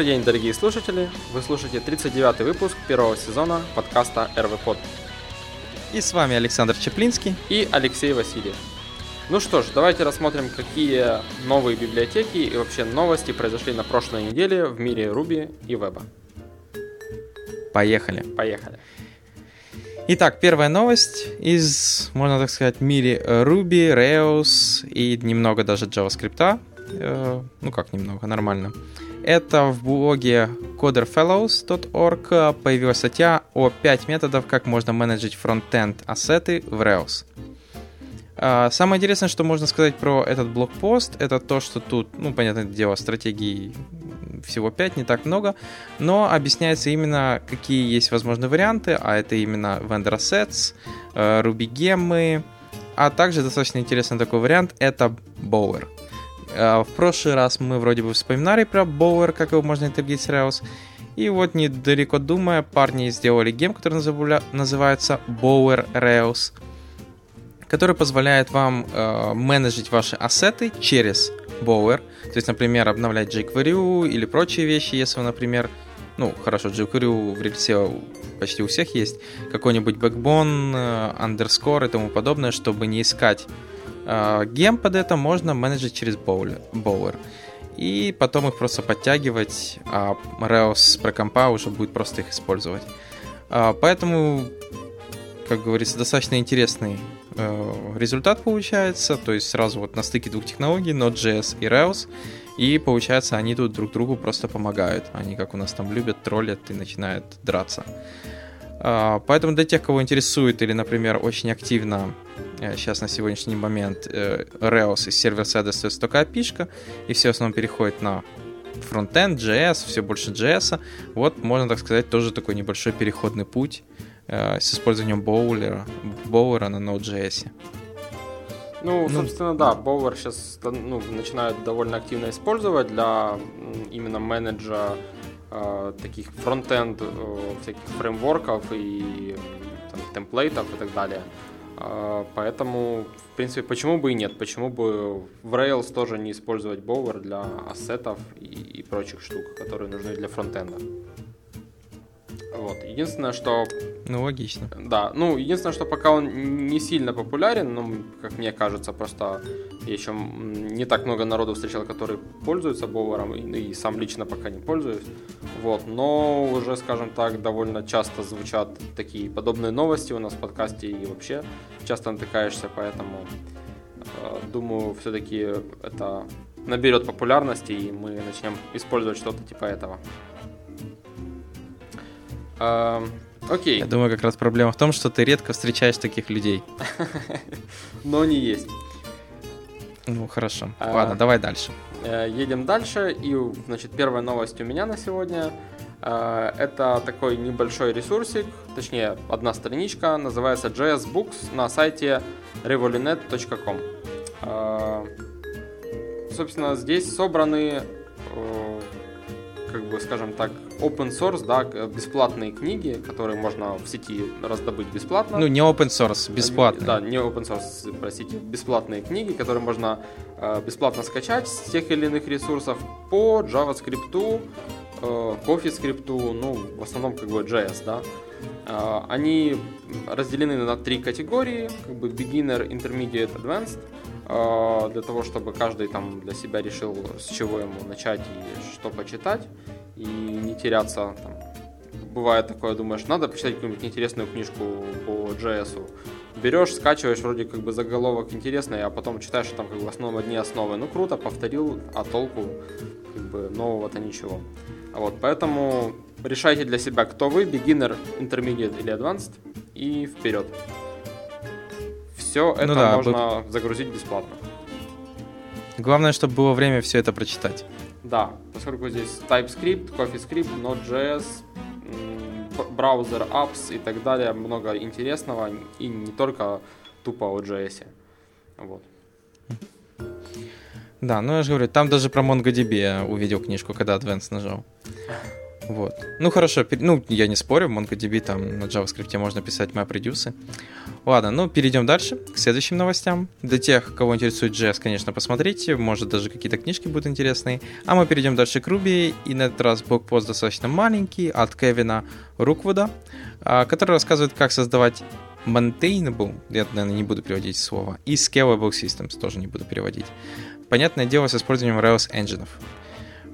Добрый день, дорогие слушатели! Вы слушаете 39-й выпуск первого сезона подкаста РВПод. И с вами Александр Чеплинский и Алексей Васильев. Ну что ж, давайте рассмотрим, какие новые библиотеки и вообще новости произошли на прошлой неделе в мире Ruby и веба. Поехали. Поехали. Итак, первая новость из, можно так сказать, мире Ruby, Rails и немного даже JavaScript. Э, ну как немного, нормально. Это в блоге coderfellows.org появилась статья о 5 методов, как можно менеджить фронтенд ассеты в Rails. А, самое интересное, что можно сказать про этот блокпост, это то, что тут, ну, понятное дело, стратегий всего 5, не так много, но объясняется именно, какие есть возможные варианты, а это именно vendor assets, э, Ruby геммы, а также достаточно интересный такой вариант, это Bower. А, в прошлый раз мы вроде бы вспоминали про Bower, как его можно Rails. И вот, недалеко думая, парни сделали гем, который называется Bower Rails, который позволяет вам э, менеджить ваши ассеты через Bower. То есть, например, обновлять jQuery или прочие вещи, если вы, например, ну, хорошо, jQuery в рельсе почти у всех есть, какой-нибудь backbone, э, underscore и тому подобное, чтобы не искать а, гем под это можно менеджить через Bower. И потом их просто подтягивать, а Rails про компа уже будет просто их использовать. А, поэтому, как говорится, достаточно интересный э, результат получается. То есть сразу вот на стыке двух технологий, Node.js и Rails. И получается, они тут друг другу просто помогают. Они, как у нас там любят, троллят и начинают драться. А, поэтому для тех, кого интересует или, например, очень активно сейчас на сегодняшний момент э, Rails из сервер-сайда остается только API, и все в основном переходит на фронтенд, JS, все больше JS. Вот, можно так сказать, тоже такой небольшой переходный путь э, с использованием Bower, Bower на Node.js. Ну, ну, собственно, да, Bower сейчас ну, начинают довольно активно использовать для именно менеджера э, таких фронтенд э, всяких фреймворков и там, темплейтов и так далее. Э, поэтому, в принципе, почему бы и нет? Почему бы в Rails тоже не использовать Bower для ассетов и, и прочих штук, которые нужны для фронтенда? Вот. Единственное, что... Ну, логично. Да, ну, единственное, что пока он не сильно популярен, ну, как мне кажется, просто я еще не так много народу встречал, которые пользуются Бовером, и, и сам лично пока не пользуюсь. Вот, но уже, скажем так, довольно часто звучат такие подобные новости у нас в подкасте, и вообще часто натыкаешься, поэтому э, думаю, все-таки это наберет популярности, и мы начнем использовать что-то типа этого. Окей. Я думаю, как раз проблема в том, что ты редко встречаешь таких людей. Но не есть. Ну, хорошо. А, Ладно, давай дальше. Э, едем дальше. И, значит, первая новость у меня на сегодня. Э, это такой небольшой ресурсик, точнее, одна страничка, называется JS Books на сайте revolunet.com. Э, собственно, здесь собраны как бы, скажем так, open source, да, бесплатные книги, которые можно в сети раздобыть бесплатно. Ну, не open source, бесплатные. Да, не open source, простите, бесплатные книги, которые можно э, бесплатно скачать с тех или иных ресурсов по JavaScript, э, CoffeeScript, ну, в основном как бы JS, да. Э, они разделены на три категории, как бы beginner, intermediate, advanced для того, чтобы каждый там для себя решил, с чего ему начать и что почитать и не теряться там. Бывает такое, думаешь, надо почитать какую-нибудь интересную книжку по JS. Берешь, скачиваешь, вроде как бы заголовок интересный, а потом читаешь там как бы основном одни основы. Ну круто, повторил, а толку как бы нового-то ничего. А вот, поэтому решайте для себя, кто вы, beginner, intermediate или advanced, и вперед. Все это ну да, можно тут... загрузить бесплатно. Главное, чтобы было время все это прочитать. Да, поскольку здесь TypeScript, CoffeeScript, Node.js, браузер, apps и так далее, много интересного, и не только тупо о JS. Вот. Да, ну я же говорю, там даже про MongoDB я увидел книжку, когда Advanced нажал. Вот. Ну хорошо, ну я не спорю, в MongoDB там на JavaScript можно писать MapReduce. Ладно, ну перейдем дальше к следующим новостям. Для тех, кого интересует JS, конечно, посмотрите, может даже какие-то книжки будут интересные. А мы перейдем дальше к Ruby, и на этот раз блокпост достаточно маленький от Кевина Руквуда, а, который рассказывает, как создавать maintainable, я, наверное, не буду переводить слово, и scalable systems, тоже не буду переводить. Понятное дело, с использованием Rails engine.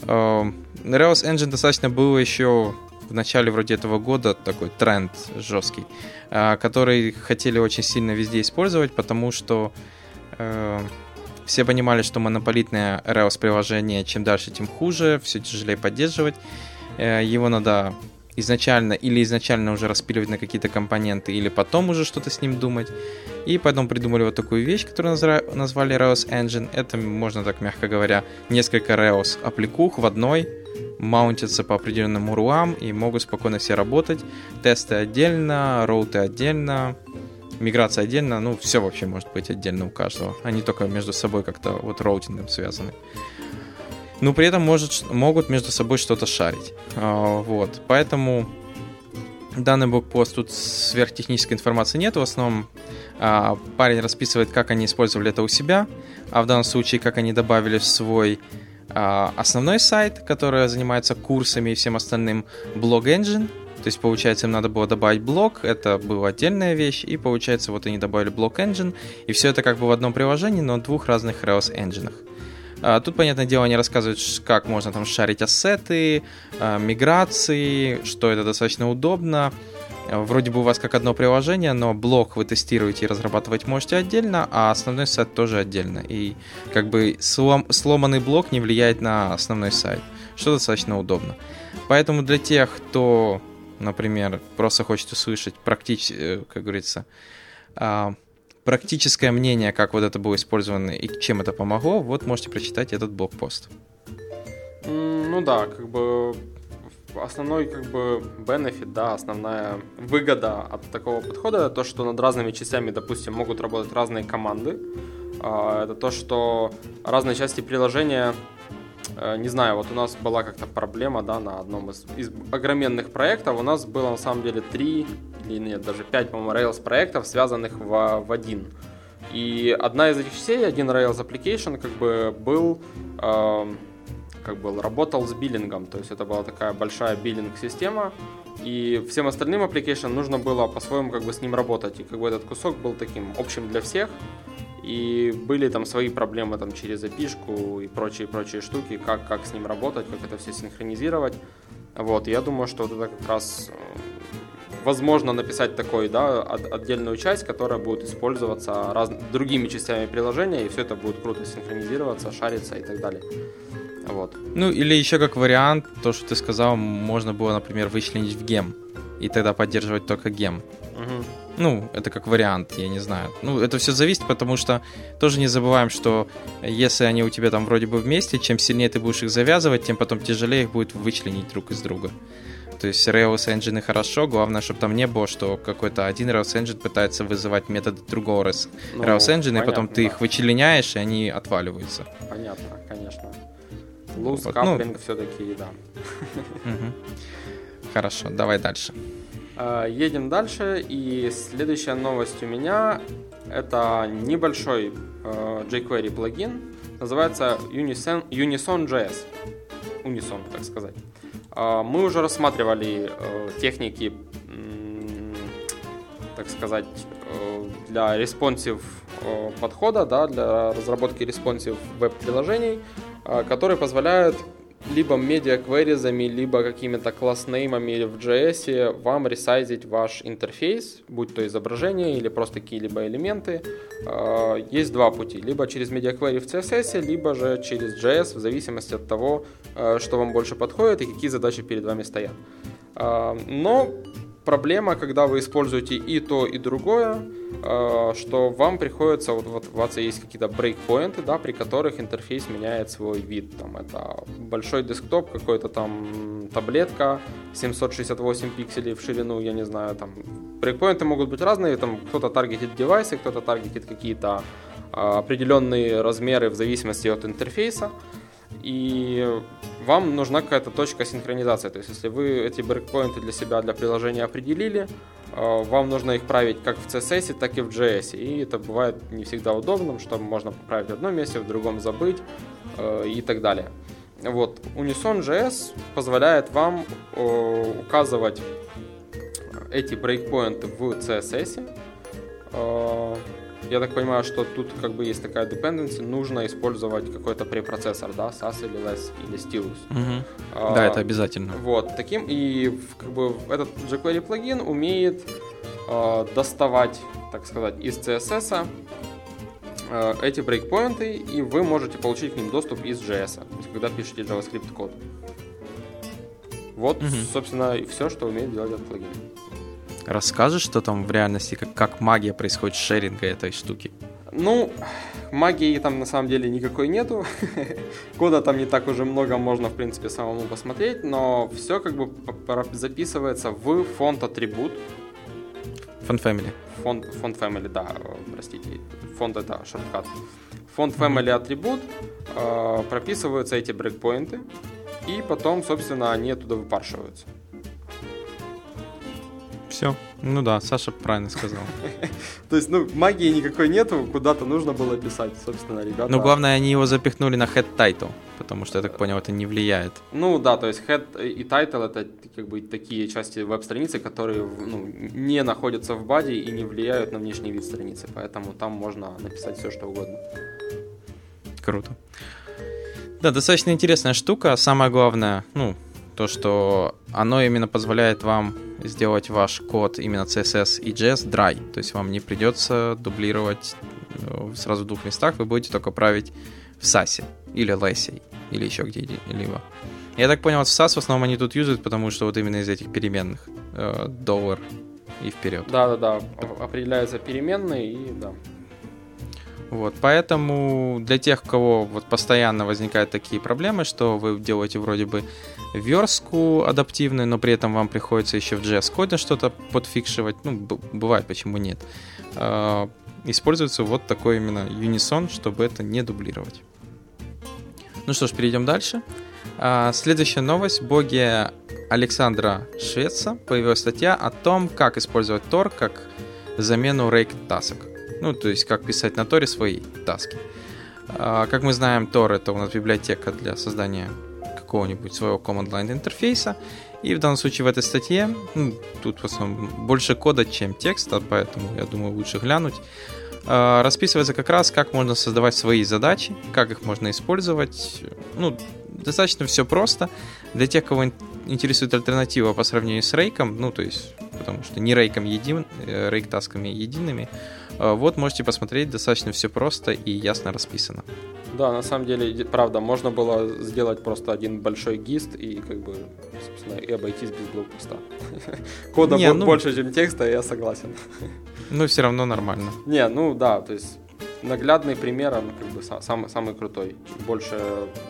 Эм, Rails Engine достаточно было еще в начале вроде этого года такой тренд жесткий, э, который хотели очень сильно везде использовать, потому что э, все понимали, что монополитное Rails приложение чем дальше, тем хуже, все тяжелее поддерживать. Э, его надо изначально или изначально уже распиливать на какие-то компоненты, или потом уже что-то с ним думать. И поэтому придумали вот такую вещь, которую назвали Rails Engine. Это, можно так мягко говоря, несколько Rails аппликух в одной, маунтятся по определенным URL и могут спокойно все работать. Тесты отдельно, роуты отдельно, миграция отдельно, ну, все вообще может быть отдельно у каждого. Они только между собой как-то вот роутингом связаны но при этом может, могут между собой что-то шарить. А, вот, поэтому данный блокпост тут сверхтехнической информации нет, в основном а, парень расписывает, как они использовали это у себя, а в данном случае, как они добавили в свой а, основной сайт, который занимается курсами и всем остальным, блог engine, то есть, получается, им надо было добавить блок, это была отдельная вещь, и, получается, вот они добавили блок engine, и все это как бы в одном приложении, но в двух разных Rails engine. А, тут, понятное дело, они рассказывают, как можно там шарить ассеты, а, миграции, что это достаточно удобно. А, вроде бы у вас как одно приложение, но блок вы тестируете и разрабатывать можете отдельно, а основной сайт тоже отдельно. И как бы слом, сломанный блок не влияет на основной сайт, что достаточно удобно. Поэтому для тех, кто, например, просто хочет услышать практически, э, как говорится, практическое мнение, как вот это было использовано и чем это помогло, вот можете прочитать этот блокпост. Ну да, как бы основной как бы бенефит, да, основная выгода от такого подхода, то, что над разными частями, допустим, могут работать разные команды. А, это то, что разные части приложения Э, не знаю, вот у нас была как-то проблема, да, на одном из, из огроменных проектов. У нас было на самом деле три или нет, даже пять, по-моему, Rails проектов, связанных в, в один. И одна из этих частей, один Rails application, как бы был, э, как бы работал с биллингом, то есть это была такая большая биллинг-система, и всем остальным application нужно было по-своему как бы с ним работать, и как бы этот кусок был таким общим для всех, и были там свои проблемы там через запишку и прочие-прочие штуки, как, как с ним работать, как это все синхронизировать. Вот, я думаю, что вот это как раз э, возможно написать такой, да, отдельную часть, которая будет использоваться раз, другими частями приложения, и все это будет круто синхронизироваться, шариться и так далее. Вот. Ну, или еще как вариант, то, что ты сказал, можно было, например, вычленить в гем, и тогда поддерживать только гем. Угу. Ну, это как вариант, я не знаю. Ну, это все зависит, потому что тоже не забываем, что если они у тебя там вроде бы вместе, чем сильнее ты будешь их завязывать, тем потом тяжелее их будет вычленить друг из друга. То есть Rails Engine хорошо, главное, чтобы там не было, что какой-то один Rails Engine пытается вызывать методы другого Rails, ну, Rails Engine, понятно, и потом ты да. их вычленяешь, и они отваливаются. Понятно, конечно. Луз, вот, каплинг ну, все-таки, да. Хорошо, давай дальше. Э, едем дальше, и следующая новость у меня это небольшой э, jQuery плагин, называется Unison, Unison.js. Unison, так сказать. Э, мы уже рассматривали техники, так сказать, для responsive подхода, да, для разработки responsive веб-приложений, которые позволяют либо медиа-кверизами, либо какими-то класснеймами в JS вам ресайзить ваш интерфейс, будь то изображение или просто какие-либо элементы. А, есть два пути. Либо через медиа-квери в CSS, либо же через JS, в зависимости от того, а, что вам больше подходит и какие задачи перед вами стоят. А, но проблема, когда вы используете и то, и другое, э, что вам приходится, вот, вот у вас есть какие-то брейкпоинты, да, при которых интерфейс меняет свой вид. Там это большой десктоп, какой-то там таблетка, 768 пикселей в ширину, я не знаю, там брейкпоинты могут быть разные, там кто-то таргетит девайсы, кто-то таргетит какие-то э, определенные размеры в зависимости от интерфейса. И вам нужна какая-то точка синхронизации. То есть, если вы эти брейкпоинты для себя, для приложения определили, э, вам нужно их править как в CSS, так и в JS. И это бывает не всегда удобным, что можно поправить в одном месте, в другом забыть э, и так далее. Вот, Unison.js позволяет вам э, указывать эти брейкпоинты в CSS. Я так понимаю, что тут как бы есть такая dependency, нужно использовать какой-то препроцессор, да, SAS или LESS или Stylus. Угу. А, да, это обязательно. Вот, таким, и как бы этот jQuery плагин умеет э, доставать, так сказать, из CSS э, эти брейкпоинты, и вы можете получить к ним доступ из JS, когда пишете JavaScript код. Вот, угу. собственно, и все, что умеет делать этот плагин. Расскажешь, что там в реальности, как, как магия происходит шеринга этой штуки? Ну, магии там на самом деле никакой нету. Кода там не так уже много, можно, в принципе, самому посмотреть, но все как бы записывается в фонд атрибут. Фонд family. Фонд, фонд family, да, простите. Фонд это шорткат. Фонд family атрибут, э, прописываются эти брейкпоинты, и потом, собственно, они оттуда выпаршиваются. Все. Ну да, Саша правильно сказал. То есть, ну, магии никакой нету, куда-то нужно было писать, собственно, ребята. Ну, главное, они его запихнули на head title, потому что, я так понял, это не влияет. Ну да, то есть head и title это как бы такие части веб-страницы, которые ну, не находятся в баде и не влияют на внешний вид страницы, поэтому там можно написать все, что угодно. Круто. Да, достаточно интересная штука. Самое главное, ну, то, что оно именно позволяет вам сделать ваш код именно CSS и JS dry, то есть вам не придется дублировать э, сразу в двух местах, вы будете только править в SAS или LESS или еще где-либо. Я так понял, в SAS в основном они тут юзают, потому что вот именно из этих переменных э, доллар и вперед. Да-да-да, определяются переменные и да. Вот, поэтому для тех, у кого вот постоянно возникают такие проблемы, что вы делаете вроде бы верстку адаптивную, но при этом вам приходится еще в JS-коде что-то подфикшивать, ну, бывает, почему нет, а, используется вот такой именно Unison, чтобы это не дублировать. Ну что ж, перейдем дальше. А, следующая новость. В блоге Александра Швеца появилась статья о том, как использовать Tor как замену рейк тасок. Ну, то есть, как писать на Торе свои таски. А, как мы знаем, Tor это у нас библиотека для создания какого-нибудь своего command line интерфейса. И в данном случае в этой статье, ну, тут в основном больше кода, чем текста, поэтому я думаю лучше глянуть, а, расписывается как раз, как можно создавать свои задачи, как их можно использовать. Ну, достаточно все просто. Для тех, кого интересует альтернатива по сравнению с рейком, ну, то есть, потому что не рейком един, э, рейк-тасками едиными, а, вот можете посмотреть, достаточно все просто и ясно расписано. Да, на самом деле, правда, можно было сделать просто один большой гист и как бы, собственно, и обойтись без блокпоста. Кода Не, ну... больше, чем текста, я согласен. Ну, все равно нормально. Не, ну да, то есть наглядный пример, он как бы самый, самый крутой. Больше,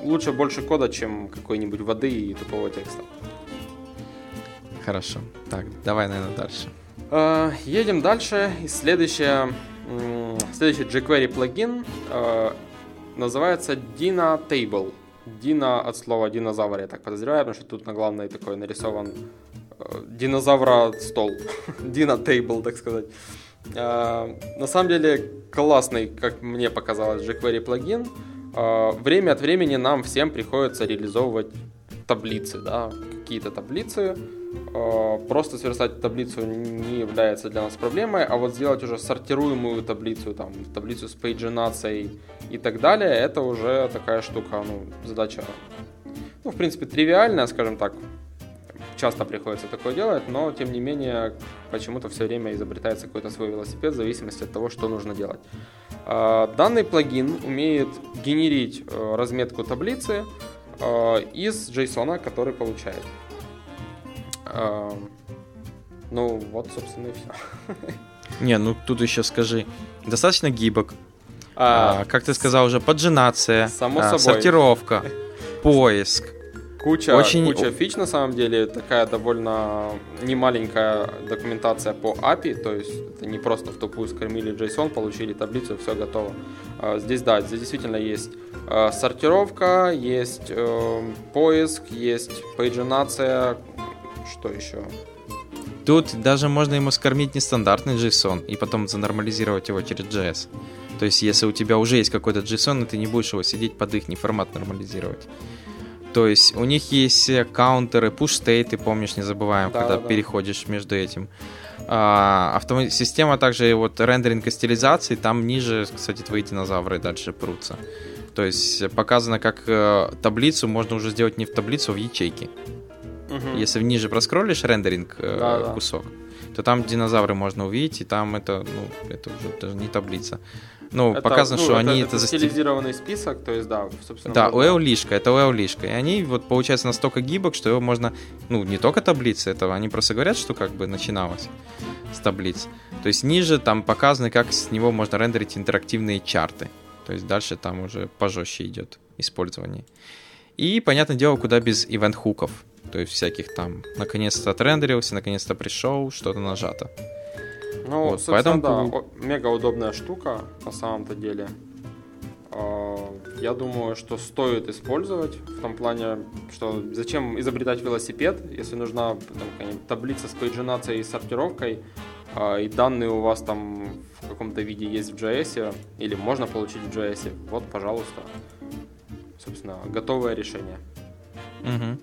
лучше больше кода, чем какой-нибудь воды и тупого текста. Хорошо. Так, давай, наверное, дальше. Uh, едем дальше. И следующее, следующий jQuery плагин uh, называется Dina Table. Дина от слова динозавр, я так подозреваю, потому что тут на главной такой нарисован э, динозавра стол. Дина Table, так сказать. Э, на самом деле классный, как мне показалось, jQuery плагин. Э, время от времени нам всем приходится реализовывать таблицы, да, какие-то таблицы, просто сверстать таблицу не является для нас проблемой, а вот сделать уже сортируемую таблицу, там, таблицу с пейджинацией и так далее, это уже такая штука, ну, задача, ну, в принципе, тривиальная, скажем так. Часто приходится такое делать, но, тем не менее, почему-то все время изобретается какой-то свой велосипед в зависимости от того, что нужно делать. Э, данный плагин умеет генерить э, разметку таблицы из JSON, который получает. Ну, вот, собственно, и все. Не, ну тут еще скажи. Достаточно гибок. А, а, как ты сказал уже, поджинация, само а, собой. сортировка, поиск, Куча, Очень... куча фич на самом деле, такая довольно немаленькая документация по API, то есть это не просто в тупую скормили JSON, получили таблицу, все готово. А, здесь да, здесь действительно есть а, сортировка, есть э, поиск, есть пейджинация, что еще? Тут даже можно ему скормить нестандартный JSON и потом занормализировать его через JS. То есть, если у тебя уже есть какой-то JSON, и ты не будешь его сидеть под их формат нормализировать. То есть у них есть каунтеры, push-стейты, помнишь, не забываем, да, когда да. переходишь между этим. А, автом... Система также вот рендеринг и стилизации, там ниже, кстати, твои динозавры дальше прутся. То есть показано, как э, таблицу можно уже сделать не в таблицу, а в ячейке. Угу. Если ниже проскроллишь рендеринг э, да, кусок, то там динозавры можно увидеть, и там это, ну, это уже даже не таблица. Ну, это, показано, ну, что это, они это... Это стилизированный список, то есть, да, собственно... Да, можно... UL-лишка, это UL-лишка. И они, вот, получается, настолько гибок, что его можно... Ну, не только таблицы этого, они просто говорят, что как бы начиналось с таблиц. То есть ниже там показано, как с него можно рендерить интерактивные чарты. То есть дальше там уже пожестче идет использование. И, понятное дело, куда без ивент-хуков. То есть всяких там наконец-то отрендерился, наконец-то пришел, что-то нажато. Ну, вот, поэтому да, мега удобная штука на самом-то деле. А, я думаю, что стоит использовать в том плане, что зачем изобретать велосипед, если нужна там, таблица с пейджинацией и сортировкой, а, и данные у вас там в каком-то виде есть в JS, или можно получить в JS. Вот, пожалуйста, собственно, готовое решение. Угу.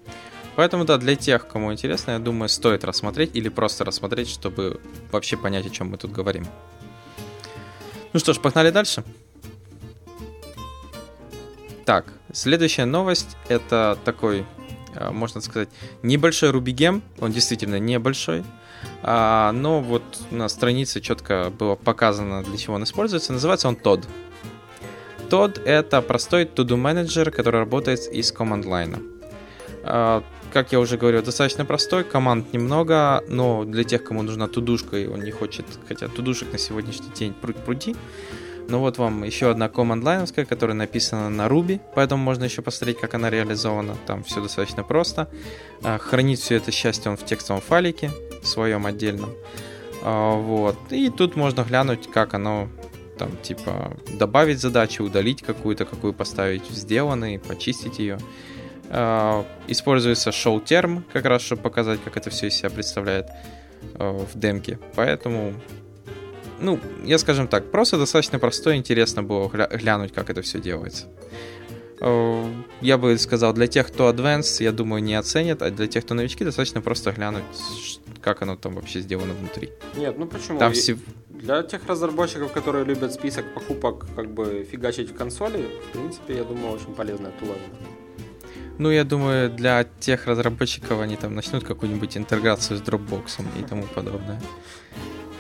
Поэтому, да, для тех, кому интересно, я думаю, стоит рассмотреть или просто рассмотреть, чтобы вообще понять, о чем мы тут говорим. Ну что ж, погнали дальше. Так, следующая новость это такой, а, можно сказать, небольшой рубигем. Он действительно небольшой. А, но вот на странице четко было показано, для чего он используется. Называется он TOD. TOD это простой to-do менеджер, который работает из команд лайна. А, как я уже говорил, достаточно простой, команд немного, но для тех, кому нужна тудушка, и он не хочет, хотя тудушек на сегодняшний день пруди. Ну вот вам еще одна команд лайновская, которая написана на Ruby, поэтому можно еще посмотреть, как она реализована. Там все достаточно просто. А, хранить все это счастье он в текстовом файлике, в своем отдельном. А, вот. И тут можно глянуть, как оно там типа добавить задачу, удалить какую-то, какую поставить сделанной, почистить ее. Э, используется шоу-терм, как раз, чтобы показать, как это все из себя представляет э, в демке. Поэтому, ну, я скажем так, просто достаточно простой, интересно было гля- глянуть, как это все делается. Э, я бы сказал, для тех, кто advanced, я думаю, не оценят, а для тех, кто новички, достаточно просто глянуть, как оно там вообще сделано внутри. Нет, ну почему? Там все... Для тех разработчиков, которые любят список покупок как бы фигачить в консоли, в принципе, я думаю, очень полезная туловина. Ну, я думаю, для тех разработчиков они там начнут какую-нибудь интеграцию с Dropbox и тому подобное.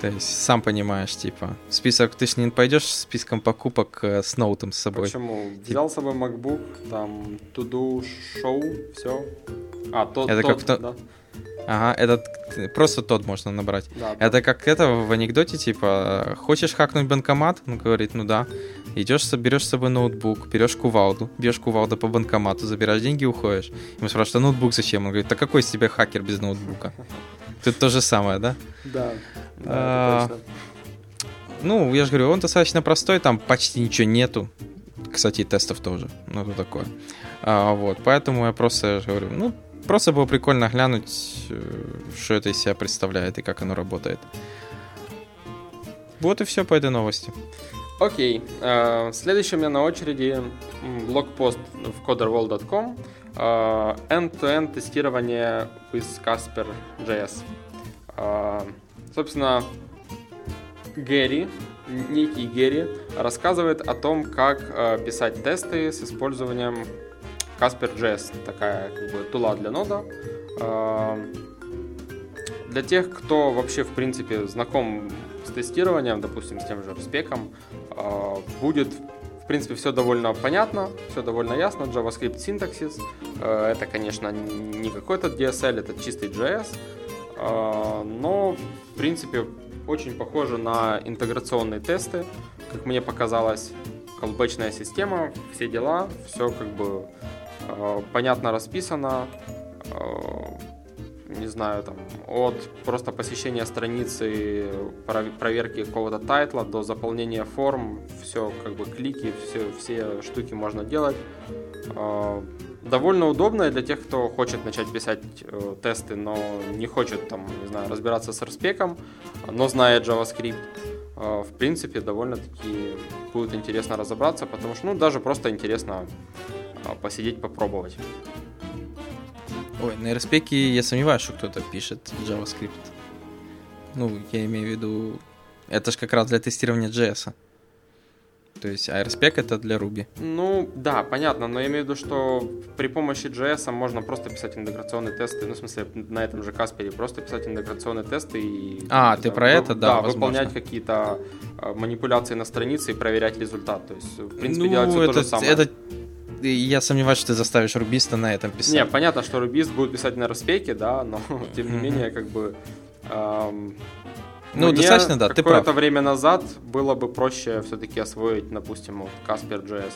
То есть, сам понимаешь, типа, список, ты ж не пойдешь с списком покупок э, с ноутом с собой. Почему? Взял с собой MacBook, там, to-do, show, все. А, тот, Это тот, как да. Ага, этот просто тот можно набрать. Да, это да. как это в анекдоте, типа, хочешь хакнуть банкомат? Он говорит, ну да. Идешь, берешь с собой ноутбук, берешь кувалду, бьешь кувалду по банкомату, забираешь деньги и уходишь. Ему спрашивают, а ноутбук зачем? Он говорит, а какой из тебя хакер без ноутбука? Тут то же самое, да? Да. а, ну, я же говорю, он достаточно простой, там почти ничего нету. Кстати, тестов тоже. Ну, это такое. А, вот, поэтому я просто я говорю, ну, просто было прикольно глянуть, э, что это из себя представляет и как оно работает. Вот и все по этой новости. Окей. Okay. Э, следующий у меня на очереди блокпост в coderwall.com. Uh, end-to-end тестирование из Casper.js. Uh, собственно, Гэри, некий Гэри, рассказывает о том, как uh, писать тесты с использованием Casper.js. Такая как бы тула для нода. Для тех, кто вообще, в принципе, знаком с тестированием, допустим, с тем же спеком, а, будет в принципе, все довольно понятно, все довольно ясно. JavaScript синтаксис. А, это, конечно, не какой-то DSL, это чистый JS. А, но, в принципе, очень похоже на интеграционные тесты. Как мне показалось, колбечная система, все дела, все как бы понятно расписано, не знаю, там, от просто посещения страницы, проверки какого-то тайтла до заполнения форм, все как бы клики, все, все штуки можно делать. А, довольно удобно для тех, кто хочет начать писать э, тесты, но не хочет там, не знаю, разбираться с RSpec, но знает JavaScript. В принципе, довольно-таки будет интересно разобраться, потому что, ну, даже просто интересно посидеть, попробовать. Ой, на RSpec я сомневаюсь, что кто-то пишет JavaScript. Ну, я имею в виду... Это же как раз для тестирования JS. То есть AirSpec это для Ruby. Ну, да, понятно, но я имею в виду, что при помощи JS можно просто писать интеграционные тесты, ну, в смысле, на этом же Каспере просто писать интеграционные тесты и... А, ты про это, да, Да, выполнять какие-то а, манипуляции на странице и проверять результат. То есть, в принципе, ну, делать все это, то же самое. Это я сомневаюсь, что ты заставишь рубиста на этом писать. Не, понятно, что рубист будет писать на распеке, да, но тем не менее, как бы... Эм, ну, мне достаточно, да, ты прав. Какое-то время назад было бы проще все-таки освоить, допустим, вот Casper.js,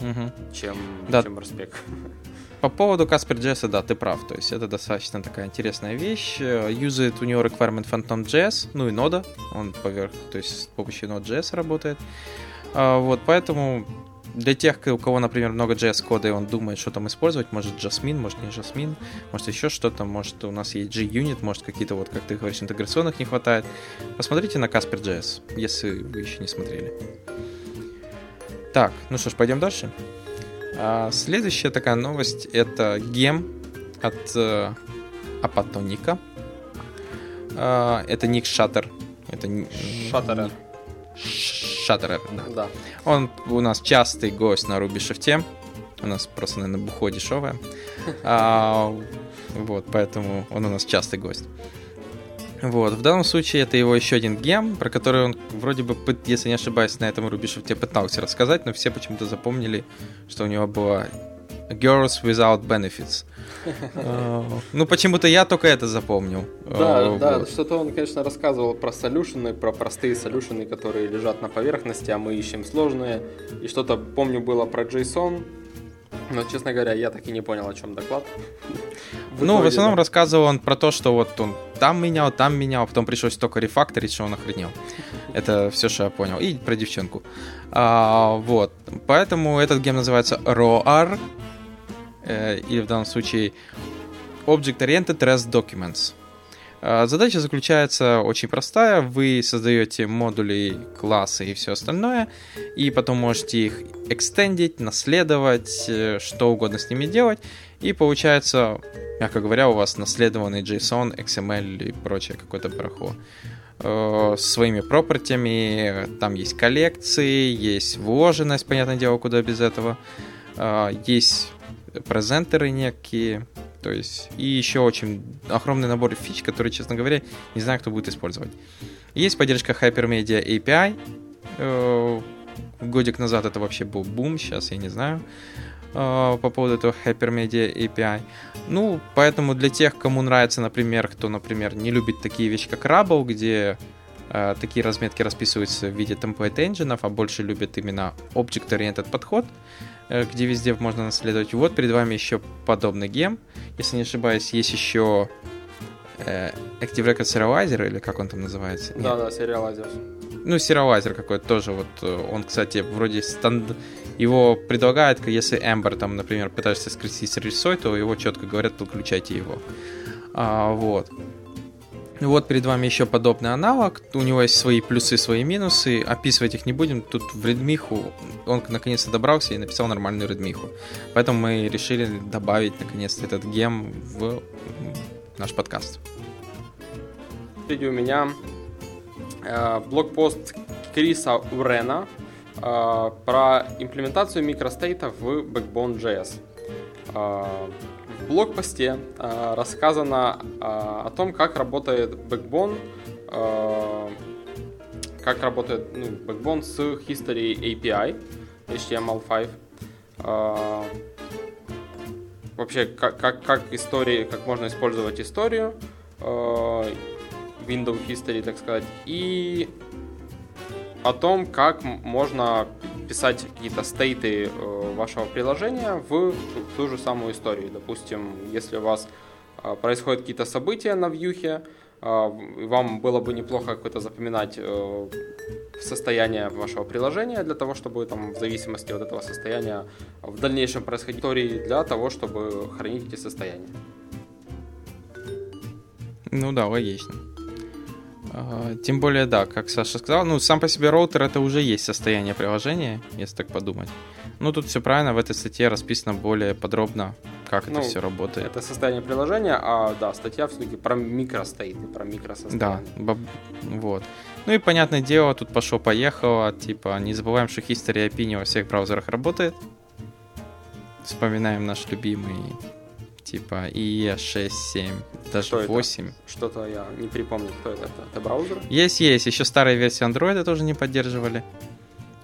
угу. чем, да. чем RSpec. По поводу Casper.js, да, ты прав. То есть это достаточно такая интересная вещь. Юзает у него requirement Phantom.js, ну и нода. Он поверх, то есть с помощью Node.js работает. А, вот, поэтому для тех, у кого, например, много JS кода, и он думает, что там использовать, может Jasmine, может не Jasmine, может еще что-то, может у нас есть G-Unit, может какие-то, вот как ты говоришь, интеграционных не хватает. Посмотрите на Casper.js, если вы еще не смотрели. Так, ну что ж, пойдем дальше. А, следующая такая новость это гем от э, Апатоника. А, это Ник Шаттер. Это Шаттерер. Шаттерер, да. да. Он у нас частый гость на Руби Шифте. У нас просто, наверное, бухо дешевое. А, вот, поэтому он у нас частый гость. Вот, в данном случае это его еще один гем, про который он вроде бы, если не ошибаюсь, на этом Руби Шифте пытался рассказать, но все почему-то запомнили, что у него было Girls Without Benefits. Ну, почему-то я только это запомнил. Да, а, да, что-то он, конечно, рассказывал про солюшены, про простые солюшены, которые лежат на поверхности, а мы ищем сложные. И что-то, помню, было про JSON, но, честно говоря, я так и не понял, о чем доклад. ну, в основном рассказывал он про то, что вот он там менял, там менял, потом пришлось только рефакторить, что он охренел. Это все, что я понял. И про девчонку. А, вот. Поэтому этот гем называется ROAR, э, или в данном случае Object Oriented REST Documents. Э, задача заключается очень простая. Вы создаете модули, классы и все остальное, и потом можете их экстендить, наследовать, э, что угодно с ними делать, и получается, мягко говоря, у вас наследованный JSON, XML и прочее какое-то барахло э, с своими пропертями, там есть коллекции, есть вложенность, понятное дело, куда без этого, есть презентеры некие, то есть, и еще очень огромный набор фич, которые, честно говоря, не знаю, кто будет использовать. Есть поддержка Hypermedia API. Э, годик назад это вообще был бум, сейчас я не знаю э, по поводу этого Hypermedia API. Ну, поэтому для тех, кому нравится, например, кто, например, не любит такие вещи, как Rubble, где э, такие разметки расписываются в виде template engine, а больше любят именно object-oriented подход, где везде можно наследовать. Вот перед вами еще подобный гем. Если не ошибаюсь, есть еще э, Active Record Serializer, или как он там называется? Да, да, Serializer. Ну, Serializer какой-то тоже. Вот э, он, кстати, вроде станд... его предлагают, если Ember, там, например, пытаешься скрестить с рельсой, то его четко говорят, подключайте его. А, вот. Вот перед вами еще подобный аналог. У него есть свои плюсы, свои минусы. Описывать их не будем. Тут в редмиху он наконец-то добрался и написал нормальную редмиху. Поэтому мы решили добавить наконец-то этот гем в наш подкаст. Впереди у меня э, блокпост Криса Урена э, про имплементацию микростейтов в Backbone.js. Э, в блокпосте э, рассказано э, о том, как работает Backbone, э, как работает ну, Backbone с History API HTML5. Э, вообще, как, как, как истории, как можно использовать историю э, Window History, так сказать, и о том, как можно писать какие-то стейты э, вашего приложения в ту же самую историю. Допустим, если у вас а, происходят какие-то события на вьюхе, а, вам было бы неплохо какое-то запоминать э, состояние вашего приложения для того, чтобы там в зависимости от этого состояния в дальнейшем происходить истории для того, чтобы хранить эти состояния. Ну да, логично. А, тем более, да, как Саша сказал, ну, сам по себе роутер это уже есть состояние приложения, если так подумать. Ну, тут все правильно, в этой статье расписано более подробно, как ну, это все работает. Это состояние приложения, а, да, статья все-таки про микро стоит, про микросостояние. Да, вот. Ну и, понятное дело, тут пошло-поехало, типа, не забываем, что History API во всех браузерах работает. Вспоминаем наш любимый типа и 6, 7, даже что 8. Это? Что-то я не припомню, кто это. Это браузер? Есть, есть. Еще старые версии Android тоже не поддерживали.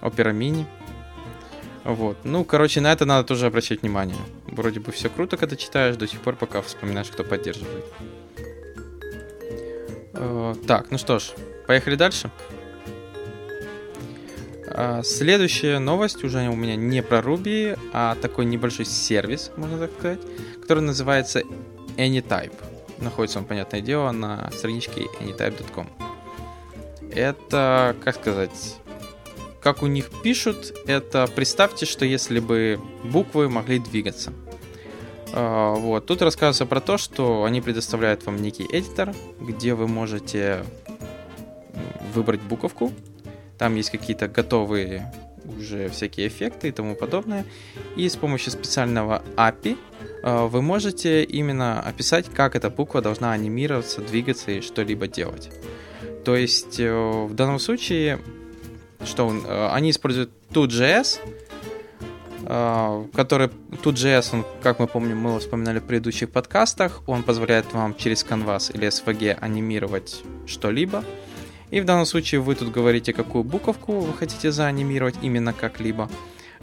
Opera Mini. Вот. Ну, короче, на это надо тоже обращать внимание. Вроде бы все круто, когда читаешь, до сих пор пока вспоминаешь, кто поддерживает. Э, так, ну что ж, поехали дальше. А, следующая новость уже у меня не про Ruby, а такой небольшой сервис, можно так сказать, который называется Anytype. Находится он, понятное дело, на страничке anytype.com. Это, как сказать, как у них пишут, это представьте, что если бы буквы могли двигаться. А, вот. Тут рассказывается про то, что они предоставляют вам некий эдитор, где вы можете выбрать буковку, там есть какие-то готовые уже всякие эффекты и тому подобное. И с помощью специального API э, вы можете именно описать, как эта буква должна анимироваться, двигаться и что-либо делать. То есть э, в данном случае, что э, они используют 2JS, который 2JS, он, как мы помним, мы вспоминали в предыдущих подкастах, он позволяет вам через Canvas или SVG анимировать что-либо. И в данном случае вы тут говорите, какую буковку вы хотите заанимировать именно как-либо.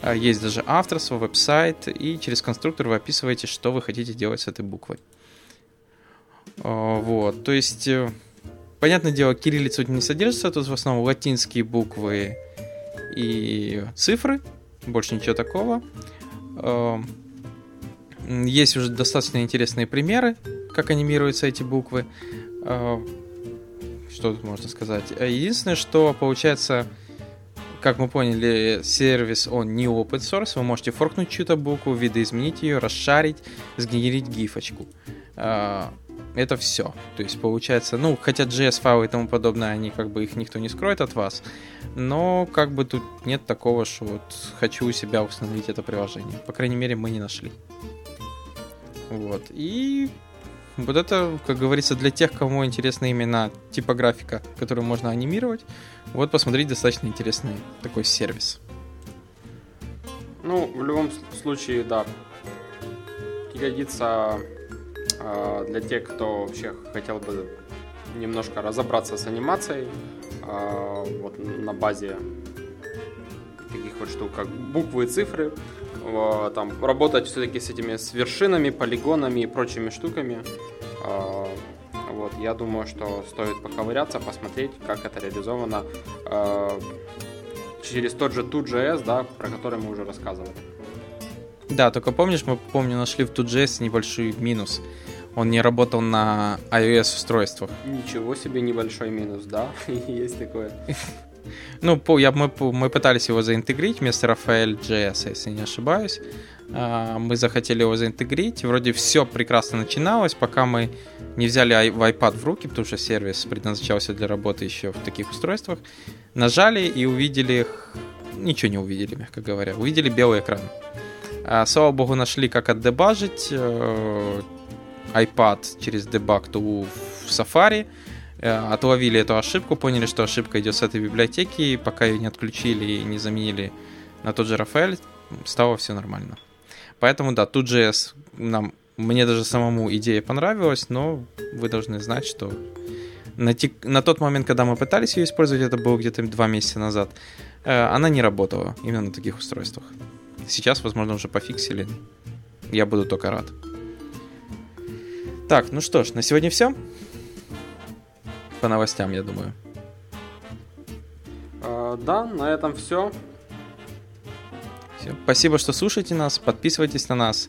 А, есть даже авторство, веб-сайт, и через конструктор вы описываете, что вы хотите делать с этой буквой. Вот, то есть, э, понятное дело, кириллица не содержится, тут в основном латинские буквы и цифры, больше ничего такого. А, есть уже достаточно интересные примеры, как анимируются эти буквы что тут можно сказать? Э, единственное, что получается, как мы поняли, сервис, он не open source, вы можете форкнуть чью-то букву, видоизменить ее, расшарить, сгенерить гифочку. Это все. То есть получается, ну, хотя JS файлы и тому подобное, они как бы их никто не скроет от вас, но как бы тут нет такого, что вот хочу у себя установить это приложение. По крайней мере, мы не нашли. Вот. И вот это, как говорится, для тех, кому интересна именно типографика, которую можно анимировать. Вот посмотреть достаточно интересный такой сервис. Ну, в любом случае, да, годится э, для тех, кто вообще хотел бы немножко разобраться с анимацией, э, вот на базе таких вот штук, как буквы и цифры, э, там работать все-таки с этими с вершинами, полигонами и прочими штуками. Вот, я думаю, что стоит поковыряться, посмотреть, как это реализовано через тот же 2JS, да, про который мы уже рассказывали. Да, только помнишь, мы, помню, нашли в 2JS небольшой минус. Он не работал на iOS устройствах. Ничего себе небольшой минус, да, есть такое. Ну, я, мы, мы пытались его заинтегрить вместо Rafael.js, если не ошибаюсь. А, мы захотели его заинтегрить. Вроде все прекрасно начиналось, пока мы не взяли в iPad в руки, потому что сервис предназначался для работы еще в таких устройствах. Нажали и увидели... Ничего не увидели, мягко говоря. Увидели белый экран. Слава богу, нашли, как отдебажить э, iPad через debug tool в Safari. Э, отловили эту ошибку, поняли, что ошибка идет с этой библиотеки, и пока ее не отключили и не заменили на тот же Рафаэль, стало все нормально. Поэтому, да, тут JS нам, мне даже самому идея понравилась, но вы должны знать, что на, тек, на тот момент, когда мы пытались ее использовать, это было где-то два месяца назад, э, она не работала именно на таких устройствах. Сейчас, возможно, уже пофиксили. Я буду только рад. Так, ну что ж, на сегодня все. По новостям, я думаю. Э, да, на этом все. Все. Спасибо, что слушаете нас, подписывайтесь на нас.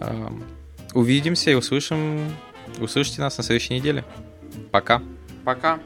Эм, увидимся и услышим, услышите нас на следующей неделе. Пока. Пока.